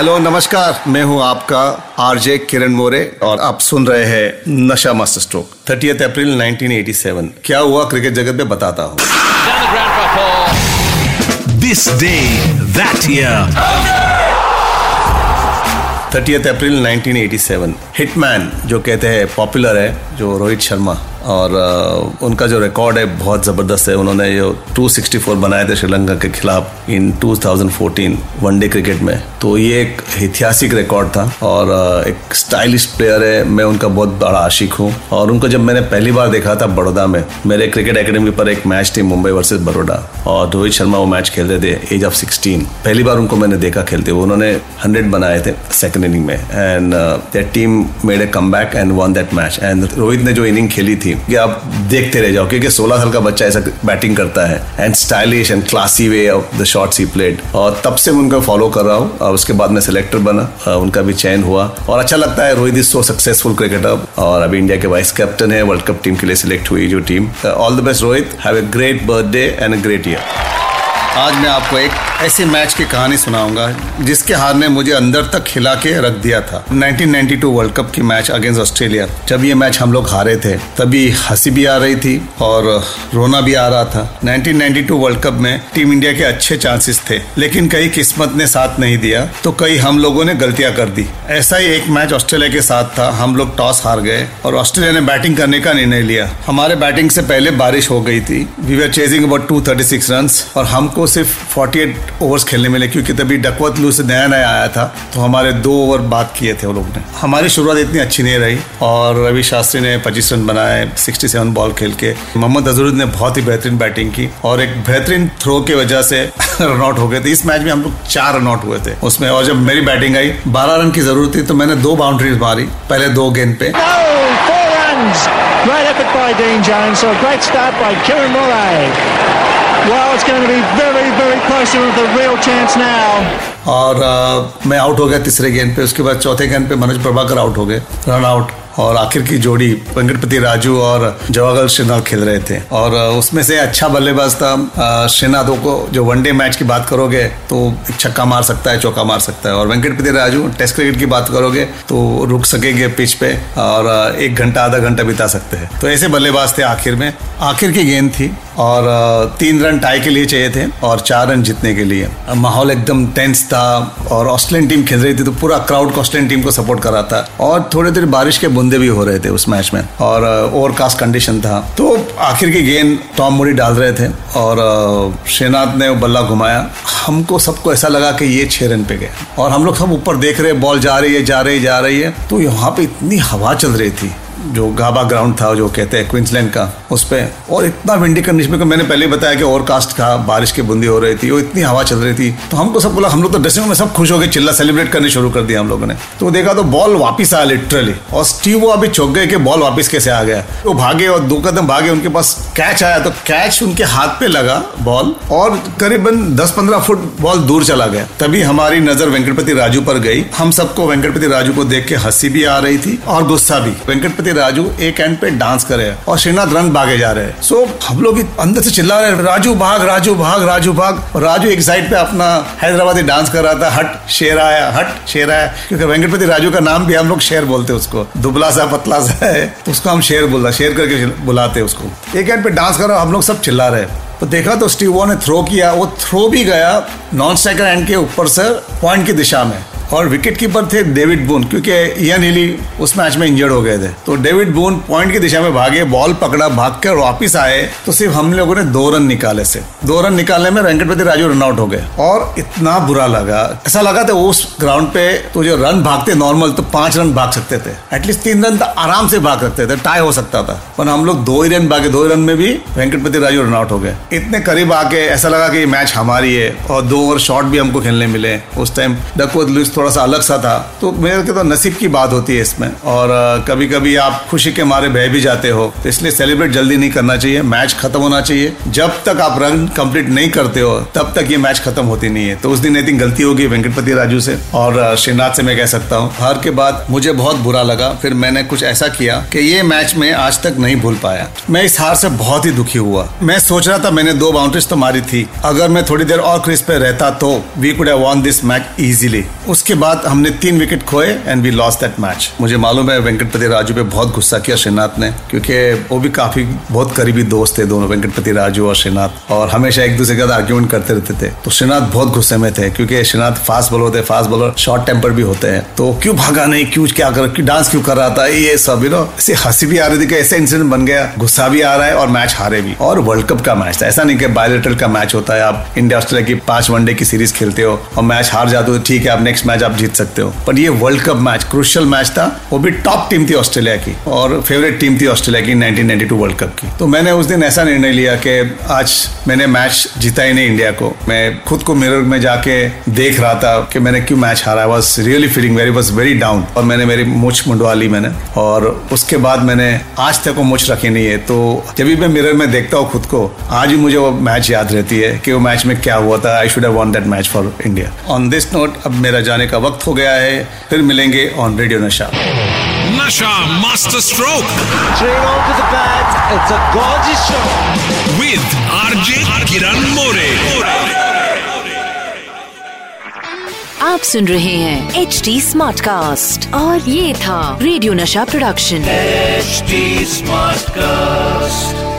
Hello नमस्कार। मैं हूँ आपका आरजे किरण मोरे और आप सुन रहे हैं नशा मास्टर स्ट्रोक 30 अप्रैल 1987 क्या हुआ? क्रिकेट जगत में बताता हूँ। This day, that year. 30 April 1987 hitman जो कहते हैं पॉपुलर है जो रोहित शर्मा। और उनका जो रिकॉर्ड है बहुत ज़बरदस्त है। उन्होंने जो 264 बनाए थे श्रीलंका के खिलाफ इन 2014 वनडे क्रिकेट में। तो ये एक ऐतिहासिक रिकॉर्ड था और एक स्टाइलिश प्लेयर है। मैं उनका बहुत बड़ा आशिक हूँ। और उनको जब मैंने पहली बार देखा था बड़ौदा में, मेरे क्रिकेट अकेडमी पर एक मैच थी मुंबई वर्सेज बड़ौदा और रोहित शर्मा वो मैच खेल रहे थे एज ऑफ़ 16 पहली बार उनको मैंने देखा खेलते हुए। उन्होंने 100 बनाए थे सेकंड इनिंग में। And that team made a come back and won that match and Rohit ने जो इनिंग खेली थी कि आप देखते रह जाओ, क्योंकि 16 साल का बच्चा ऐसा बैटिंग करता है and stylish and classy way of the shots he played और तब से मैं उनका फॉलो कर रहा हूँ। और उसके बाद मैं सिलेक्टर बना। उनका भी चयन हुआ। और अच्छा लगता है, Rohit is so successful cricketer और अभी इंडिया के वाइस कैप्टन है वर्ल्ड कप टीम के लिए सिलेक्ट हुई जो team all the best Rohit. Have a great birthday and a great year आज मैं आपको एक ऐसे मैच की कहानी सुनाऊँगा, जिसके हार ने मुझे अंदर तक खिला के रख दिया था। 1992 वर्ल्ड कप की मैच अगेंस्ट ऑस्ट्रेलिया। जब ये मैच हम लोग हारे थे, तभी हँसी भी आ रही थी और रोना भी आ रहा था। 1992 वर्ल्ड कप में टीम इंडिया के अच्छे चांसेस थे, लेकिन कई किस्मत ने साथ नहीं दिया तो कई हम लोगों ने गलतियाँ कर दी। ऐसा ही एक मैच ऑस्ट्रेलिया के साथ था। हम लोग टॉस हार गए और ऑस्ट्रेलिया ने बैटिंग करने का निर्णय लिया। हमारे बैटिंग से पहले बारिश हो गई थी। We were chasing about 236 runs और हमको सिर्फ़ 48 ओवर्स खेलने मिले, क्योंकि तभी डकवर्थ लू से नया नया आया था तो हमारे दो ओवर बात किए थे वो लोग ने हमारी शुरुआत इतनी अच्छी नहीं रही, और रवि शास्त्री ने 25 रन बनाए 67 बॉल खेल के मोहम्मद अजरुद्दीन ने बहुत ही बेहतरीन बैटिंग की, और एक बेहतरीन थ्रो की वजह से रन आउट हो गए थे इस मैच में हम लोग चार रन आउट हुए थे उसमें, और जब मेरी बैटिंग आई, बारह रन की ज़रूरत थी तो मैंने दो बाउंड्रीज मारी, पहले दो गेंद पे runs. Great effort by Dean Jones. So a great start by Kieran Murray. Well, it's going to be very, very close to the real chance now. और अ, मैं आउट हो गया तीसरे गेंद पे उसके बाद चौथे गेंद पे मनोज प्रभाकर आउट हो गए। रन आउट और आखिर की जोड़ी वेंकटपति राजू और जवाहर श्रीनाथ खेल रहे थे। और अ, उसमें से अच्छा बल्लेबाज था अ, श्रीनाथों को जो वनडे मैच की बात करोगे तो छक्का मार सकता है चौका मार सकता है। और वेंकटपति राजू टेस्ट क्रिकेट की बात करोगे तो रुक सकेंगे पिच पे और एक घंटा आधा घंटा बिता सकते हैं। तो ऐसे बल्लेबाज थे आखिर में। आखिर की गेंद थी और तीन रन टाई के लिए चाहिए थे और चार रन जीतने के लिए। माहौल एकदम टेंस था और ऑस्ट्रेलियन टीम खेल रही थी तो पूरा क्राउड ऑस्ट्रेलियन टीम को सपोर्ट कर रहा था और थोड़ी थोड़ी बारिश के बूंदे भी हो रहे थे उस मैच में और ओवरकास्ट कंडीशन था। तो आखिर की गेंद टॉम मूडी डाल रहे थे और श्रीनाथ ने बल्ला घुमाया। हमको सबको ऐसा लगा कि ये छह रन पे गए। और हम लोग सब ऊपर देख रहे बॉल जा रही है, जा रही जा रही है। तो यहाँ पे इतनी हवा चल रही थी। जो गाबा ग्राउंड था, जो कहते हैं क्विंसलैंड का, उस पे। और इतना विंडी कंडीशन में मैंने पहले बताया कि ओवरकास्ट था, बारिश की बूंदी हो रही थी, वो इतनी हवा चल रही थी। तो हमको सब बोला, हम लोग तो ड्रेसिंग में सब खुश हो गए, चिल्ला सेलिब्रेट करने शुरू कर दिया हम लोगों ने। तो देखा तो बॉल वापिस आया लिटरली और स्टीव वो अभी चौक गए कि बॉल वापिस कैसे आ गया। वो भागे और दो कदम भागे, उनके पास कैच आया तो कैच उनके हाथ पे लगा बॉल और करीबन 10-15 फुट बॉल दूर चला गया। तभी हमारी नज़र वेंकटपति राजू पर गई। हम सबको वेंकटपति राजू को देख के हँसी भी आ रही थी, और गुस्सा भी। वेंकटपति वेंकटपति राजू एक एंड पे डांस करे और श्रीनाथ रन भागे जा रहे हैं। सो हम लोग अंदर से चिल्ला रहे राजू भाग राजू भाग राजू भाग। राजू एक साइड पे अपना हैदराबादी डांस कर रहा था, हट, शेर आया, हट, शेर आया। क्योंकि वेंकटपति राजू का नाम भी हम लोग शेर बोलते उसको। दुबला सा, पतला सा है तो उसको हम शेर बोल शेर करके बुलाते उसको। एक एंड पे डांस कर रहा हम लोग सब चिल्ला रहे तो देखा तो स्टीव वॉ ने थ्रो किया, वो थ्रो भी गया नॉन स्ट्राइकर एंड के ऊपर से पॉइंट की दिशा में। और विकेट कीपर थे डेविड बून क्योंकि इयन हिली उस मैच में इंजर्ड हो गए थे। तो डेविड बून पॉइंट की दिशा में भागे बॉल पकड़ा भाग कर वापिस आए तो सिर्फ़ हम लोगों ने दो रन निकाले से। दो रन निकालने में वेंकटपति राजू रन आउट हो गए। और इतना बुरा लगा, ऐसा लगा था उस ग्राउंड पे तो जो रन भागते नॉर्मल तो पाँच रन भाग सकते थे। एटलीस्ट तीन रन तो आराम से भाग सकते थे टाई हो सकता था। पर हम लोग दो ही रन भागे, दो रन में भी वेंकटपति राजू रन आउट हो गए। इतने करीब आके ऐसा लगा कि मैच हमारी है, और दो ओवर शॉट भी हमको खेलने मिले। उस टाइम डकवर्थ लुइस थोड़ा सा अलग सा था। तो मेरे के तो नसीब की बात होती है इसमें। और कभी कभी आप खुशी के मारे बह भी जाते हो तो इसलिए सेलिब्रेट जल्दी नहीं करना चाहिए। मैच खत्म होना चाहिए। जब तक आप रन कंप्लीट नहीं करते हो, तब तक ये मैच खत्म होती नहीं है। तो उस दिन आई थिंक गलती होगी वेंकटपति राजू से। और श्रीनाथ से मैं कह सकता हूँ। हार के बाद मुझे बहुत बुरा लगा। फिर मैंने कुछ ऐसा किया कि ये मैच में आज तक नहीं भूल पाया। मैं इस हार से बहुत ही दुखी हुआ। मैं सोच रहा था मैंने दो बाउंड्रीज तो मारी थी। अगर मैं थोड़ी देर और क्रिस पे रहता तो we could have won this match easily उसके बाद हमने तीन विकेट खोए and we lost that match मुझे मालूम है वेंकटपति राजू पे बहुत गुस्सा किया श्रीनाथ ने, क्योंकि वो भी काफ़ी बहुत करीबी दोस्त थे दोनों, वेंकटपति राजू और श्रीनाथ और हमेशा एक दूसरे के साथ आर्ग्यूमेंट करते रहते थे। तो श्रीनाथ बहुत गुस्से में थे, क्योंकि श्रीनाथ फास्ट बॉलर होते फास्ट बॉलर शॉर्ट टेम्पर भी होते हैं। तो क्यों भागा नहीं, क्यों, क्या कर डांस क्यों कर रहा था, ये सब यू नो ऐसी हँसी भी आ रही थी कि ऐसे इंसिडेंट बन गया, गुस्सा भी आ रहा है और मैच हारे भी। और वर्ल्ड कप का मैच था, ऐसा नहीं कि बायोलेटरल का मैच होता है, आप इंडिया ऑस्ट्रेलिया की पाँच वनडे की सीरीज़ खेलते हो और मैच हार जाते हो, ठीक है, आप नेक्स्ट मैच आप जीत सकते हो। पर ये world cup match crucial match था, वो भी टॉप टीम थी ऑस्ट्रेलिया की और फेवरेट टीम थी ऑस्ट्रेलिया की 1992 वर्ल्ड कप की। तो मैंने उस दिन ऐसा निर्णय लिया कि आज मैंने मैच जीता ही नहीं इंडिया को। मैं खुद को मिरर में जाके देख रहा था कि मैंने क्यों मैच हारा। Was really feeling very was very down और मैंने मेरी मुछ मुंडवा ली मैंने। और उसके बाद मैंने आज तक वो मुछ रखी नहीं है। तो जब भी मैं मिरर में देखता हूँ खुद को, आज भी मुझे वो मैच याद रहती है कि वो मैच में क्या हुआ था। I should have won that match for India on this note अब मेरा जाने का वक्त हो गया है। फिर मिलेंगे on radio Nasha. Nasha master stroke. With RJ Kiran More आप सुन रहे हैं एच डी स्मार्ट कास्ट और ये था रेडियो नशा प्रोडक्शन एच स्मार्ट Smartcast.